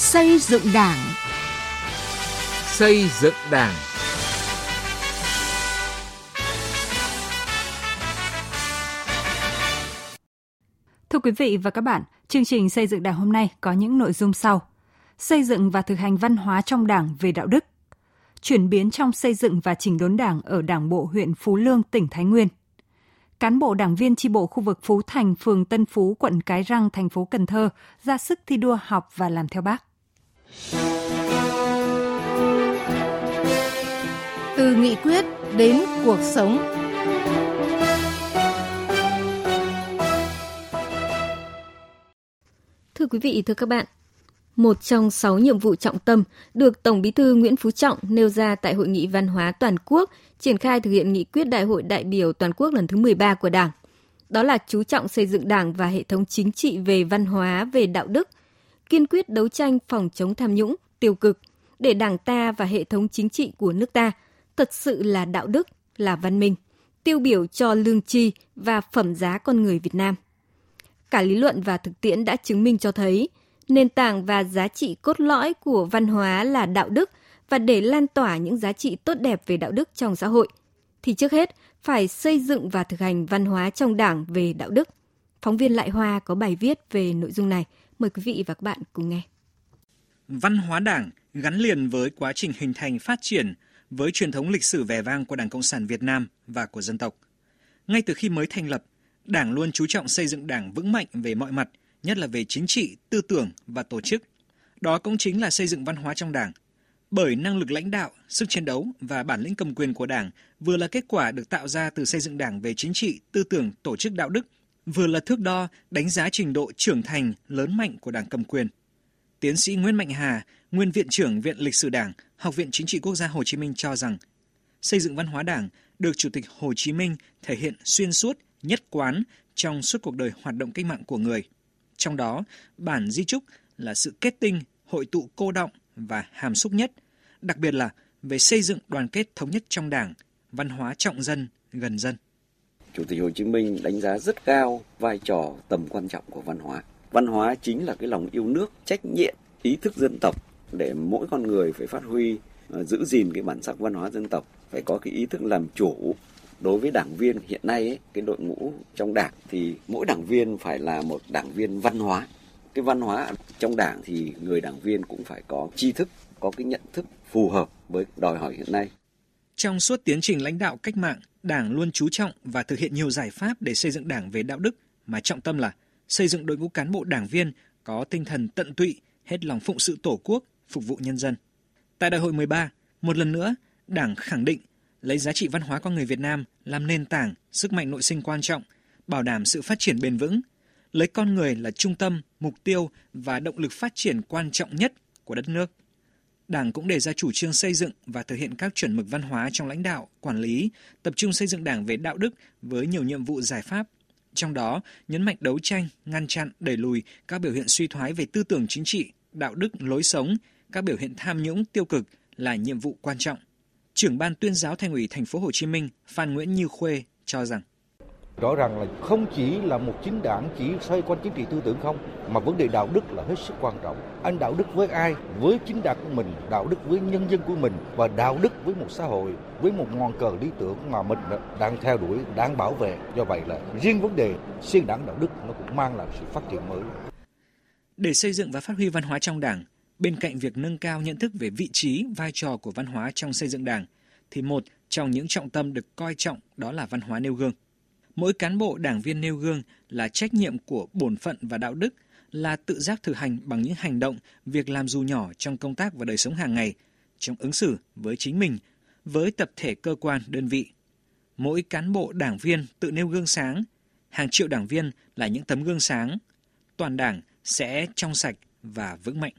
Xây dựng Đảng. Xây dựng Đảng. Thưa quý vị và các bạn, chương trình xây dựng Đảng hôm nay có những nội dung sau: Xây dựng và thực hành văn hóa trong Đảng về đạo đức, chuyển biến trong xây dựng và chỉnh đốn Đảng ở Đảng bộ huyện Phú Lương, tỉnh Thái Nguyên. Cán bộ đảng viên chi bộ khu vực Phú Thành, phường Tân Phú, quận Cái Răng, thành phố Cần Thơ ra sức thi đua học và làm theo Bác. Từ nghị quyết đến cuộc sống. Thưa quý vị, thưa các bạn, một trong sáu nhiệm vụ trọng tâm được Tổng Bí thư Nguyễn Phú Trọng nêu ra tại Hội nghị Văn hóa Toàn quốc triển khai thực hiện nghị quyết Đại hội đại biểu toàn quốc lần thứ 13 của Đảng. Đó là chú trọng xây dựng Đảng và hệ thống chính trị về văn hóa, về đạo đức, kiên quyết đấu tranh phòng chống tham nhũng, tiêu cực để Đảng ta và hệ thống chính trị của nước ta thật sự là đạo đức, là văn minh, tiêu biểu cho lương tri và phẩm giá con người Việt Nam. Cả lý luận và thực tiễn đã chứng minh cho thấy nền tảng và giá trị cốt lõi của văn hóa là đạo đức và để lan tỏa những giá trị tốt đẹp về đạo đức trong xã hội thì trước hết phải xây dựng và thực hành văn hóa trong Đảng về đạo đức. Phóng viên Lại Hoa có bài viết về nội dung này. Mời quý vị và các bạn cùng nghe. Văn hóa Đảng gắn liền với quá trình hình thành phát triển với truyền thống lịch sử vẻ vang của Đảng Cộng sản Việt Nam và của dân tộc. Ngay từ khi mới thành lập, Đảng luôn chú trọng xây dựng Đảng vững mạnh về mọi mặt, nhất là về chính trị, tư tưởng và tổ chức. Đó cũng chính là xây dựng văn hóa trong Đảng. Bởi năng lực lãnh đạo, sức chiến đấu và bản lĩnh cầm quyền của Đảng vừa là kết quả được tạo ra từ xây dựng Đảng về chính trị, tư tưởng, tổ chức đạo đức, vừa là thước đo đánh giá trình độ trưởng thành lớn mạnh của Đảng cầm quyền. Tiến sĩ Nguyễn Mạnh Hà, nguyên viện trưởng Viện Lịch sử Đảng, Học viện Chính trị Quốc gia Hồ Chí Minh cho rằng, xây dựng văn hóa Đảng được Chủ tịch Hồ Chí Minh thể hiện xuyên suốt, nhất quán trong suốt cuộc đời hoạt động cách mạng của người. Trong đó, bản di trúc là sự kết tinh, hội tụ cô động và hàm xúc nhất, đặc biệt là về xây dựng đoàn kết thống nhất trong Đảng, văn hóa trọng dân, gần dân. Chủ tịch Hồ Chí Minh đánh giá rất cao vai trò tầm quan trọng của văn hóa. Văn hóa chính là cái lòng yêu nước, trách nhiệm, ý thức dân tộc để mỗi con người phải phát huy ờ, giữ gìn cái bản sắc văn hóa dân tộc, phải có cái ý thức làm chủ. Đối với đảng viên hiện nay ấy, cái đội ngũ trong đảng thì mỗi đảng viên phải là một đảng viên văn hóa. Cái văn hóa trong đảng thì người đảng viên cũng phải có tri thức, có cái nhận thức phù hợp với đòi hỏi hiện nay. Trong suốt tiến trình lãnh đạo cách mạng, Đảng luôn chú trọng và thực hiện nhiều giải pháp để xây dựng Đảng về đạo đức, mà trọng tâm là xây dựng đội ngũ cán bộ đảng viên có tinh thần tận tụy, hết lòng phụng sự Tổ quốc, phục vụ nhân dân. Tại Đại hội 13, một lần nữa, Đảng khẳng định lấy giá trị văn hóa con người Việt Nam làm nền tảng, sức mạnh nội sinh quan trọng, bảo đảm sự phát triển bền vững, lấy con người là trung tâm, mục tiêu và động lực phát triển quan trọng nhất của đất nước. Đảng cũng đề ra chủ trương xây dựng và thực hiện các chuẩn mực văn hóa trong lãnh đạo, quản lý, tập trung xây dựng Đảng về đạo đức với nhiều nhiệm vụ giải pháp. Trong đó, nhấn mạnh đấu tranh, ngăn chặn, đẩy lùi các biểu hiện suy thoái về tư tưởng chính trị, đạo đức, lối sống, các biểu hiện tham nhũng tiêu cực là nhiệm vụ quan trọng. Trưởng ban tuyên giáo Thành ủy Thành phố Hồ Chí Minh Phan Nguyễn Như Khuê cho rằng Rõ ràng là không chỉ là một chính đảng chỉ xoay quanh chính trị tư tưởng không, mà vấn đề đạo đức là hết sức quan trọng. Anh đạo đức với ai? Với chính đảng của mình, đạo đức với nhân dân của mình và đạo đức với một xã hội, với một ngọn cờ lý tưởng mà mình đang theo đuổi, đang bảo vệ. Do vậy là riêng vấn đề xây đảng đạo đức nó cũng mang lại sự phát triển mới. Để xây dựng và phát huy văn hóa trong Đảng, bên cạnh việc nâng cao nhận thức về vị trí, vai trò của văn hóa trong xây dựng Đảng, thì một trong những trọng tâm được coi trọng đó là văn hóa nêu gương. Mỗi cán bộ đảng viên nêu gương là trách nhiệm của bổn phận và đạo đức, là tự giác thực hành bằng những hành động, việc làm dù nhỏ trong công tác và đời sống hàng ngày, trong ứng xử với chính mình, với tập thể cơ quan, đơn vị. Mỗi cán bộ đảng viên tự nêu gương sáng, hàng triệu đảng viên là những tấm gương sáng, toàn đảng sẽ trong sạch và vững mạnh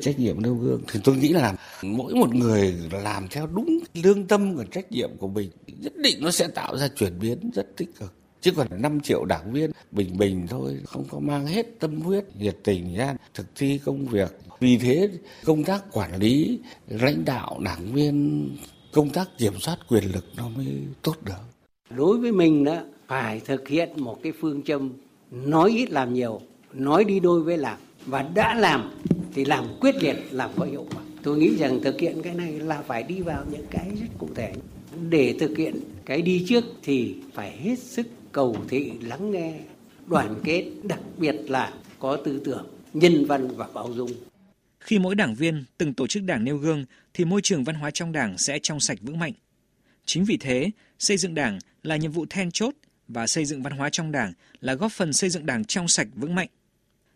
trách nhiệm nêu gương, thì tôi nghĩ là mỗi một người làm theo đúng lương tâm và trách nhiệm của mình, nhất định nó sẽ tạo ra chuyển biến rất tích cực. Chứ còn 5 triệu đảng viên bình bình thôi, không có mang hết tâm huyết, nhiệt tình ra thực thi công việc. Vì thế, công tác quản lý, lãnh đạo đảng viên, công tác kiểm soát quyền lực nó mới tốt được. Đối với mình đó, phải thực hiện một cái phương châm, nói ít làm nhiều, nói đi đôi với làm và đã làm thì làm quyết liệt, làm có hiệu quả. Tôi nghĩ rằng thực hiện cái này là phải đi vào những cái rất cụ thể. Để thực hiện cái đi trước thì phải hết sức cầu thị, lắng nghe, đoàn kết, đặc biệt là có tư tưởng, nhân văn và bao dung. Khi mỗi đảng viên, từng tổ chức đảng nêu gương thì môi trường văn hóa trong đảng sẽ trong sạch vững mạnh. Chính vì thế, xây dựng đảng là nhiệm vụ then chốt và xây dựng văn hóa trong đảng là góp phần xây dựng đảng trong sạch vững mạnh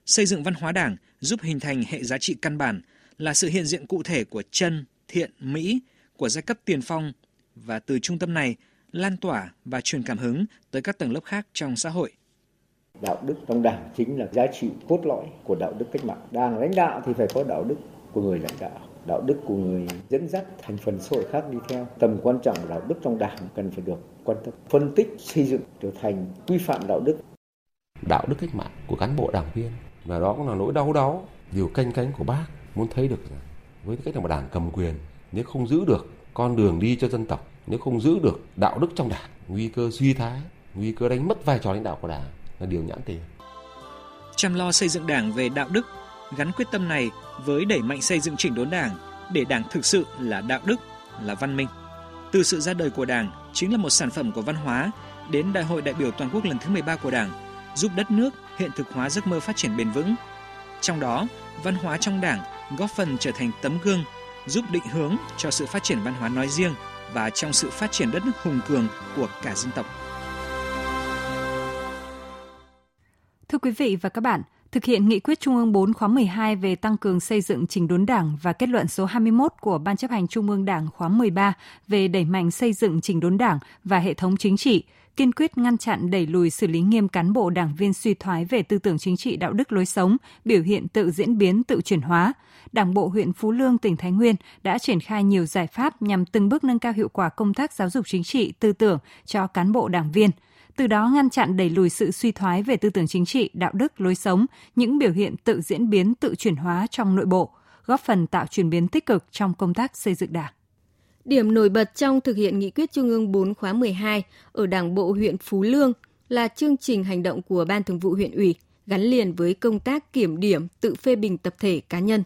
xây dựng văn hóa đảng giúp hình thành hệ giá trị căn bản là sự hiện diện cụ thể của chân, thiện, mỹ của giai cấp tiền phong và từ trung tâm này lan tỏa và truyền cảm hứng tới các tầng lớp khác trong xã hội. Đạo đức trong đảng chính là giá trị cốt lõi của đạo đức cách mạng. Đảng lãnh đạo thì phải có đạo đức của người lãnh đạo, đạo đức của người dẫn dắt thành phần xã hội khác đi theo. Tầm quan trọng của đạo đức trong đảng cần phải được quan tâm, phân tích, xây dựng trở thành quy phạm đạo đức. Đạo đức cách mạng của cán bộ đảng viên và đó cũng là nỗi đau đáu điều canh cánh của bác muốn thấy được với cách là một đảng cầm quyền, nếu không giữ được con đường đi cho dân tộc, nếu không giữ được đạo đức trong đảng, nguy cơ suy thái nguy cơ đánh mất vai trò lãnh đạo của đảng là điều nhãn tiền. Chăm lo xây dựng đảng về đạo đức, gắn quyết tâm này với đẩy mạnh xây dựng chỉnh đốn đảng để đảng thực sự là đạo đức, là văn minh. Từ sự ra đời của đảng chính là một sản phẩm của văn hóa, đến đại hội đại biểu toàn quốc lần thứ 13 của đảng, giúp đất nước hiện thực hóa giấc mơ phát triển bền vững trong đó văn hóa trong đảng góp phần trở thành tấm gương giúp định hướng cho sự phát triển văn hóa nói riêng và trong sự phát triển đất nước hùng cường của cả dân tộc. Thưa quý vị và các bạn, thực hiện nghị quyết Trung ương 4 khóa 12 về tăng cường xây dựng chỉnh đốn Đảng và kết luận số 21 của Ban chấp hành Trung ương Đảng khóa 13 về đẩy mạnh xây dựng chỉnh đốn Đảng và hệ thống chính trị, kiên quyết ngăn chặn đẩy lùi xử lý nghiêm cán bộ đảng viên suy thoái về tư tưởng chính trị đạo đức lối sống, biểu hiện tự diễn biến, tự chuyển hóa. Đảng bộ huyện Phú Lương, tỉnh Thái Nguyên đã triển khai nhiều giải pháp nhằm từng bước nâng cao hiệu quả công tác giáo dục chính trị, tư tưởng cho cán bộ đảng viên từ đó ngăn chặn đẩy lùi sự suy thoái về tư tưởng chính trị, đạo đức, lối sống, những biểu hiện tự diễn biến, tự chuyển hóa trong nội bộ, góp phần tạo chuyển biến tích cực trong công tác xây dựng Đảng. Điểm nổi bật trong thực hiện nghị quyết Trung ương 4 khóa 12 ở Đảng bộ huyện Phú Lương là chương trình hành động của Ban Thường vụ huyện ủy gắn liền với công tác kiểm điểm, tự phê bình tập thể cá nhân.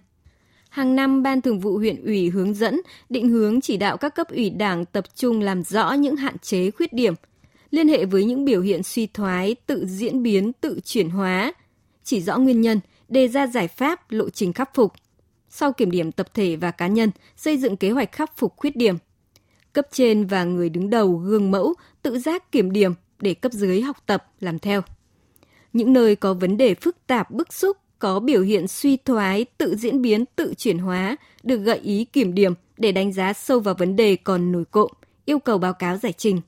Hàng năm, Ban Thường vụ huyện ủy hướng dẫn, định hướng chỉ đạo các cấp ủy đảng tập trung làm rõ những hạn chế khuyết điểm, liên hệ với những biểu hiện suy thoái, tự diễn biến, tự chuyển hóa, chỉ rõ nguyên nhân, đề ra giải pháp, lộ trình khắc phục – sau kiểm điểm tập thể và cá nhân, xây dựng kế hoạch khắc phục khuyết điểm. Cấp trên và người đứng đầu gương mẫu tự giác kiểm điểm để cấp dưới học tập làm theo. Những nơi có vấn đề phức tạp bức xúc, có biểu hiện suy thoái, tự diễn biến, tự chuyển hóa được gợi ý kiểm điểm để đánh giá sâu vào vấn đề còn nổi cộm, yêu cầu báo cáo giải trình.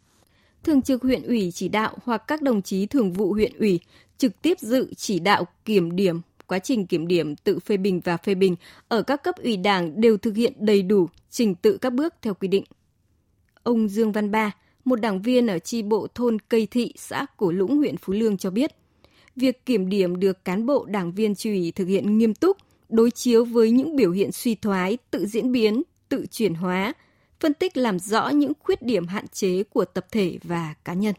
Thường trực huyện ủy chỉ đạo hoặc các đồng chí thường vụ huyện ủy trực tiếp dự chỉ đạo kiểm điểm quá trình kiểm điểm tự phê bình và phê bình ở các cấp ủy đảng đều thực hiện đầy đủ trình tự các bước theo quy định. Ông Dương Văn Ba, một đảng viên ở chi bộ thôn Cây Thị, xã Cổ Lũng, huyện Phú Lương cho biết, việc kiểm điểm được cán bộ đảng viên chủ ủy thực hiện nghiêm túc, đối chiếu với những biểu hiện suy thoái, tự diễn biến, tự chuyển hóa, phân tích làm rõ những khuyết điểm hạn chế của tập thể và cá nhân.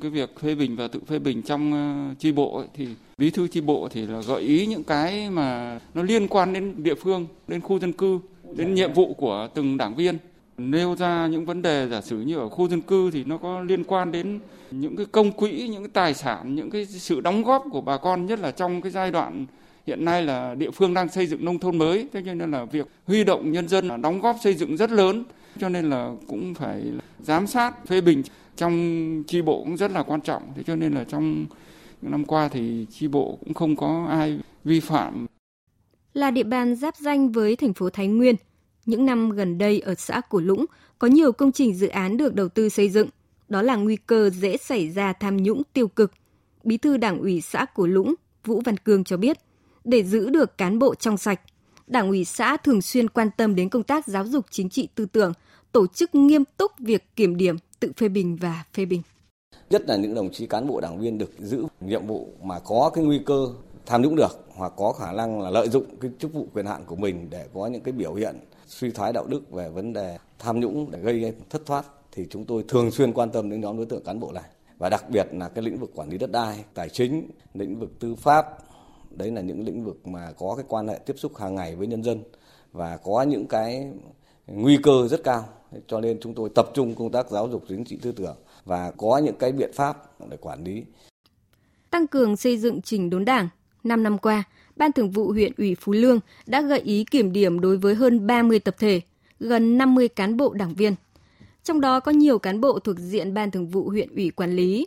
Cái việc phê bình và tự phê bình trong ờ, chi bộ ấy, thì bí thư chi bộ thì là gợi ý những cái mà nó liên quan đến địa phương, đến khu dân cư, đến nhiệm vụ của từng đảng viên. Nêu ra những vấn đề giả sử như ở khu dân cư thì nó có liên quan đến những cái công quỹ, những cái tài sản, những cái sự đóng góp của bà con nhất là trong cái giai đoạn hiện nay là địa phương đang xây dựng nông thôn mới, thế cho nên là việc huy động nhân dân đóng góp xây dựng rất lớn, cho nên là cũng phải giám sát, phê bình trong chi bộ cũng rất là quan trọng thế cho nên là trong những năm qua thì chi bộ cũng không có ai vi phạm là địa bàn giáp danh với thành phố Thái Nguyên. Những năm gần đây ở xã Cổ Lũng có nhiều công trình dự án được đầu tư xây dựng. Đó là nguy cơ dễ xảy ra tham nhũng tiêu cực. Bí thư Đảng ủy xã Cổ Lũng Vũ Văn Cương cho biết, để giữ được cán bộ trong sạch, Đảng ủy xã thường xuyên quan tâm đến công tác giáo dục chính trị tư tưởng, tổ chức nghiêm túc việc kiểm điểm, tự phê bình và phê bình. Nhất là những đồng chí cán bộ đảng viên được giữ nhiệm vụ mà có cái nguy cơ tham nhũng được hoặc có khả năng là lợi dụng cái chức vụ quyền hạn của mình để có những cái biểu hiện suy thoái đạo đức về vấn đề tham nhũng để gây thất thoát thì chúng tôi thường xuyên quan tâm đến nhóm đối tượng cán bộ này và đặc biệt là cái lĩnh vực quản lý đất đai, tài chính, lĩnh vực tư pháp, đấy là những lĩnh vực mà có cái quan hệ tiếp xúc hàng ngày với nhân dân và có những cái nguy cơ rất cao cho nên chúng tôi tập trung công tác giáo dục chính trị tư tưởng và có những cái biện pháp để quản lý. Tăng cường xây dựng trình đốn đảng. 5 năm qua, Ban Thường vụ huyện ủy Phú Lương đã gợi ý kiểm điểm đối với hơn 30 tập thể, gần 50 cán bộ đảng viên. Trong đó có nhiều cán bộ thuộc diện Ban Thường vụ huyện ủy quản lý.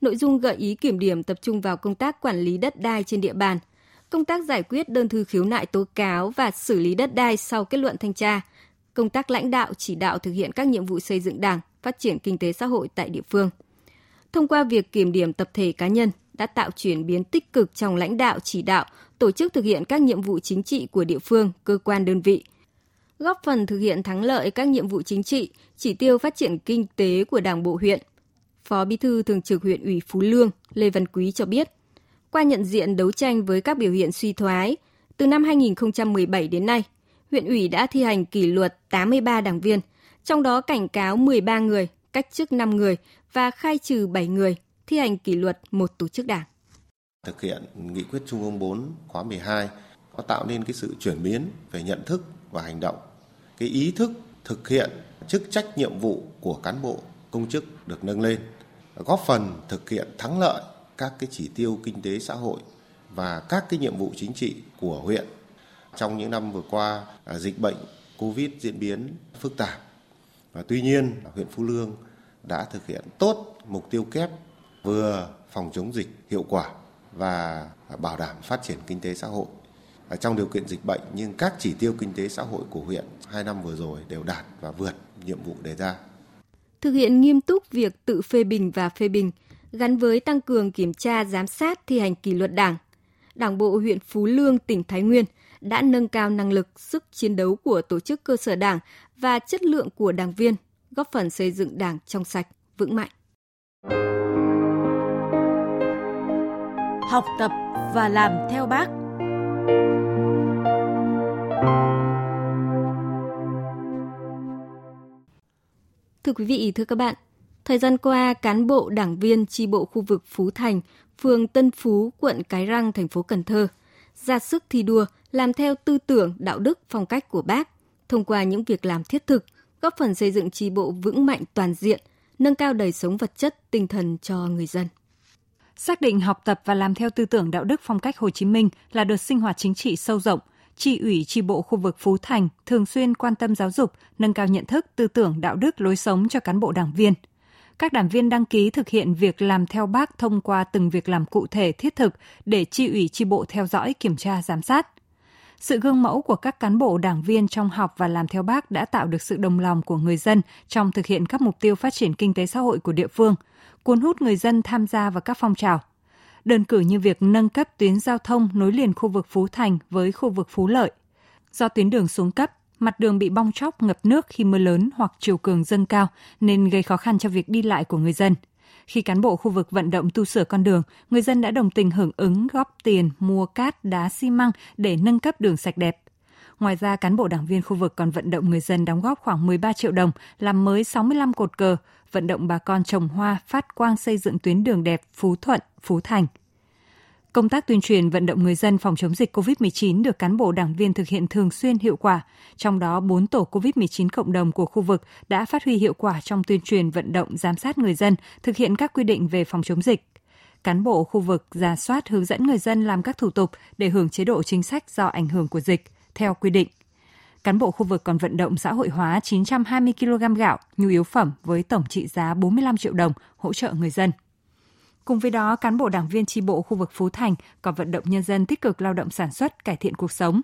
Nội dung gợi ý kiểm điểm tập trung vào công tác quản lý đất đai trên địa bàn, công tác giải quyết đơn thư khiếu nại tố cáo và xử lý đất đai sau kết luận thanh tra, công tác lãnh đạo chỉ đạo thực hiện các nhiệm vụ xây dựng Đảng, phát triển kinh tế xã hội tại địa phương. Thông qua việc kiểm điểm tập thể cá nhân đã tạo chuyển biến tích cực trong lãnh đạo chỉ đạo, tổ chức thực hiện các nhiệm vụ chính trị của địa phương, cơ quan đơn vị, góp phần thực hiện thắng lợi các nhiệm vụ chính trị, chỉ tiêu phát triển kinh tế của Đảng bộ huyện. Phó Bí thư Thường trực huyện ủy Phú Lương Lê Văn Quý cho biết, qua nhận diện đấu tranh với các biểu hiện suy thoái, từ năm 2017 đến nay, huyện ủy đã thi hành kỷ luật 83 đảng viên, trong đó cảnh cáo 13 người, cách chức 5 người và khai trừ 7 người, thi hành kỷ luật một tổ chức đảng. Thực hiện nghị quyết Trung ương 4 khóa 12 có tạo nên cái sự chuyển biến về nhận thức và hành động. Cái ý thức thực hiện chức trách nhiệm vụ của cán bộ công chức được nâng lên, góp phần thực hiện thắng lợi các cái chỉ tiêu kinh tế xã hội và các cái nhiệm vụ chính trị của huyện. Trong những năm vừa qua, à, dịch bệnh Covid diễn biến phức tạp. Và tuy nhiên, à, huyện Phú Lương đã thực hiện tốt mục tiêu kép vừa phòng chống dịch hiệu quả và à, bảo đảm phát triển kinh tế xã hội. Ở trong điều kiện dịch bệnh nhưng các chỉ tiêu kinh tế xã hội của huyện hai năm vừa rồi đều đạt và vượt nhiệm vụ đề ra. Thực hiện nghiêm túc việc tự phê bình và phê bình gắn với tăng cường kiểm tra giám sát thi hành kỷ luật Đảng. Đảng bộ huyện Phú Lương, tỉnh Thái Nguyên đã nâng cao năng lực, sức chiến đấu của tổ chức cơ sở Đảng và chất lượng của đảng viên, góp phần xây dựng Đảng trong sạch, vững mạnh. Học tập và làm theo bác. Thưa quý vị, thưa các bạn, thời gian qua, cán bộ đảng viên tri bộ khu vực Phú Thành, phường Tân Phú, quận Cái Răng, thành phố Cần Thơ, ra sức thi đua, làm theo tư tưởng, đạo đức, phong cách của bác, thông qua những việc làm thiết thực, góp phần xây dựng tri bộ vững mạnh toàn diện, nâng cao đời sống vật chất, tinh thần cho người dân. Xác định học tập và làm theo tư tưởng đạo đức phong cách Hồ Chí Minh là đợt sinh hoạt chính trị sâu rộng, tri ủy tri bộ khu vực Phú Thành thường xuyên quan tâm giáo dục, nâng cao nhận thức, tư tưởng, đạo đức, lối sống cho cán bộ đảng viên. Các đảng viên đăng ký thực hiện việc làm theo bác thông qua từng việc làm cụ thể thiết thực để tri ủy tri bộ theo dõi, kiểm tra, giám sát. Sự gương mẫu của các cán bộ đảng viên trong học và làm theo bác đã tạo được sự đồng lòng của người dân trong thực hiện các mục tiêu phát triển kinh tế xã hội của địa phương, cuốn hút người dân tham gia vào các phong trào. Đơn cử như việc nâng cấp tuyến giao thông nối liền khu vực Phú Thành với khu vực Phú Lợi. Do tuyến đường xuống cấp, mặt đường bị bong chóc ngập nước khi mưa lớn hoặc chiều cường dâng cao nên gây khó khăn cho việc đi lại của người dân. Khi cán bộ khu vực vận động tu sửa con đường, người dân đã đồng tình hưởng ứng góp tiền mua cát, đá xi măng để nâng cấp đường sạch đẹp. Ngoài ra, cán bộ đảng viên khu vực còn vận động người dân đóng góp khoảng 13 triệu đồng làm mới 65 cột cờ, vận động bà con trồng hoa, phát quang xây dựng tuyến đường đẹp Phú Thuận, Phú Thành. Công tác tuyên truyền vận động người dân phòng chống dịch COVID-19 được cán bộ đảng viên thực hiện thường xuyên hiệu quả, trong đó 4 tổ COVID-19 cộng đồng của khu vực đã phát huy hiệu quả trong tuyên truyền vận động giám sát người dân thực hiện các quy định về phòng chống dịch. Cán bộ khu vực ra soát hướng dẫn người dân làm các thủ tục để hưởng chế độ chính sách do ảnh hưởng của dịch theo quy định. Cán bộ khu vực còn vận động xã hội hóa 920 kg gạo, nhu yếu phẩm với tổng trị giá 45 triệu đồng hỗ trợ người dân. Cùng với đó, cán bộ đảng viên tri bộ khu vực Phú Thành còn vận động nhân dân tích cực lao động sản xuất, cải thiện cuộc sống.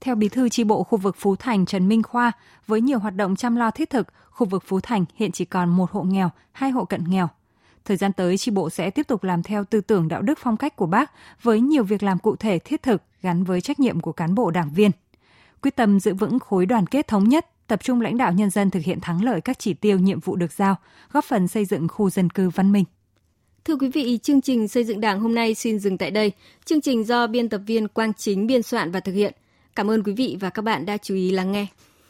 Theo bí thư tri bộ khu vực Phú Thành Trần Minh Khoa, với nhiều hoạt động chăm lo thiết thực, khu vực Phú Thành hiện chỉ còn một hộ nghèo, hai hộ cận nghèo. Thời gian tới, tri bộ sẽ tiếp tục làm theo tư tưởng đạo đức phong cách của bác với nhiều việc làm cụ thể thiết thực gắn với trách nhiệm của cán bộ đảng viên. Quyết tâm giữ vững khối đoàn kết thống nhất, tập trung lãnh đạo nhân dân thực hiện thắng lợi các chỉ tiêu nhiệm vụ được giao, góp phần xây dựng khu dân cư văn minh. Thưa quý vị, chương trình xây dựng Đảng hôm nay xin dừng tại đây. Chương trình do biên tập viên Quang Chính biên soạn và thực hiện. Cảm ơn quý vị và các bạn đã chú ý lắng nghe.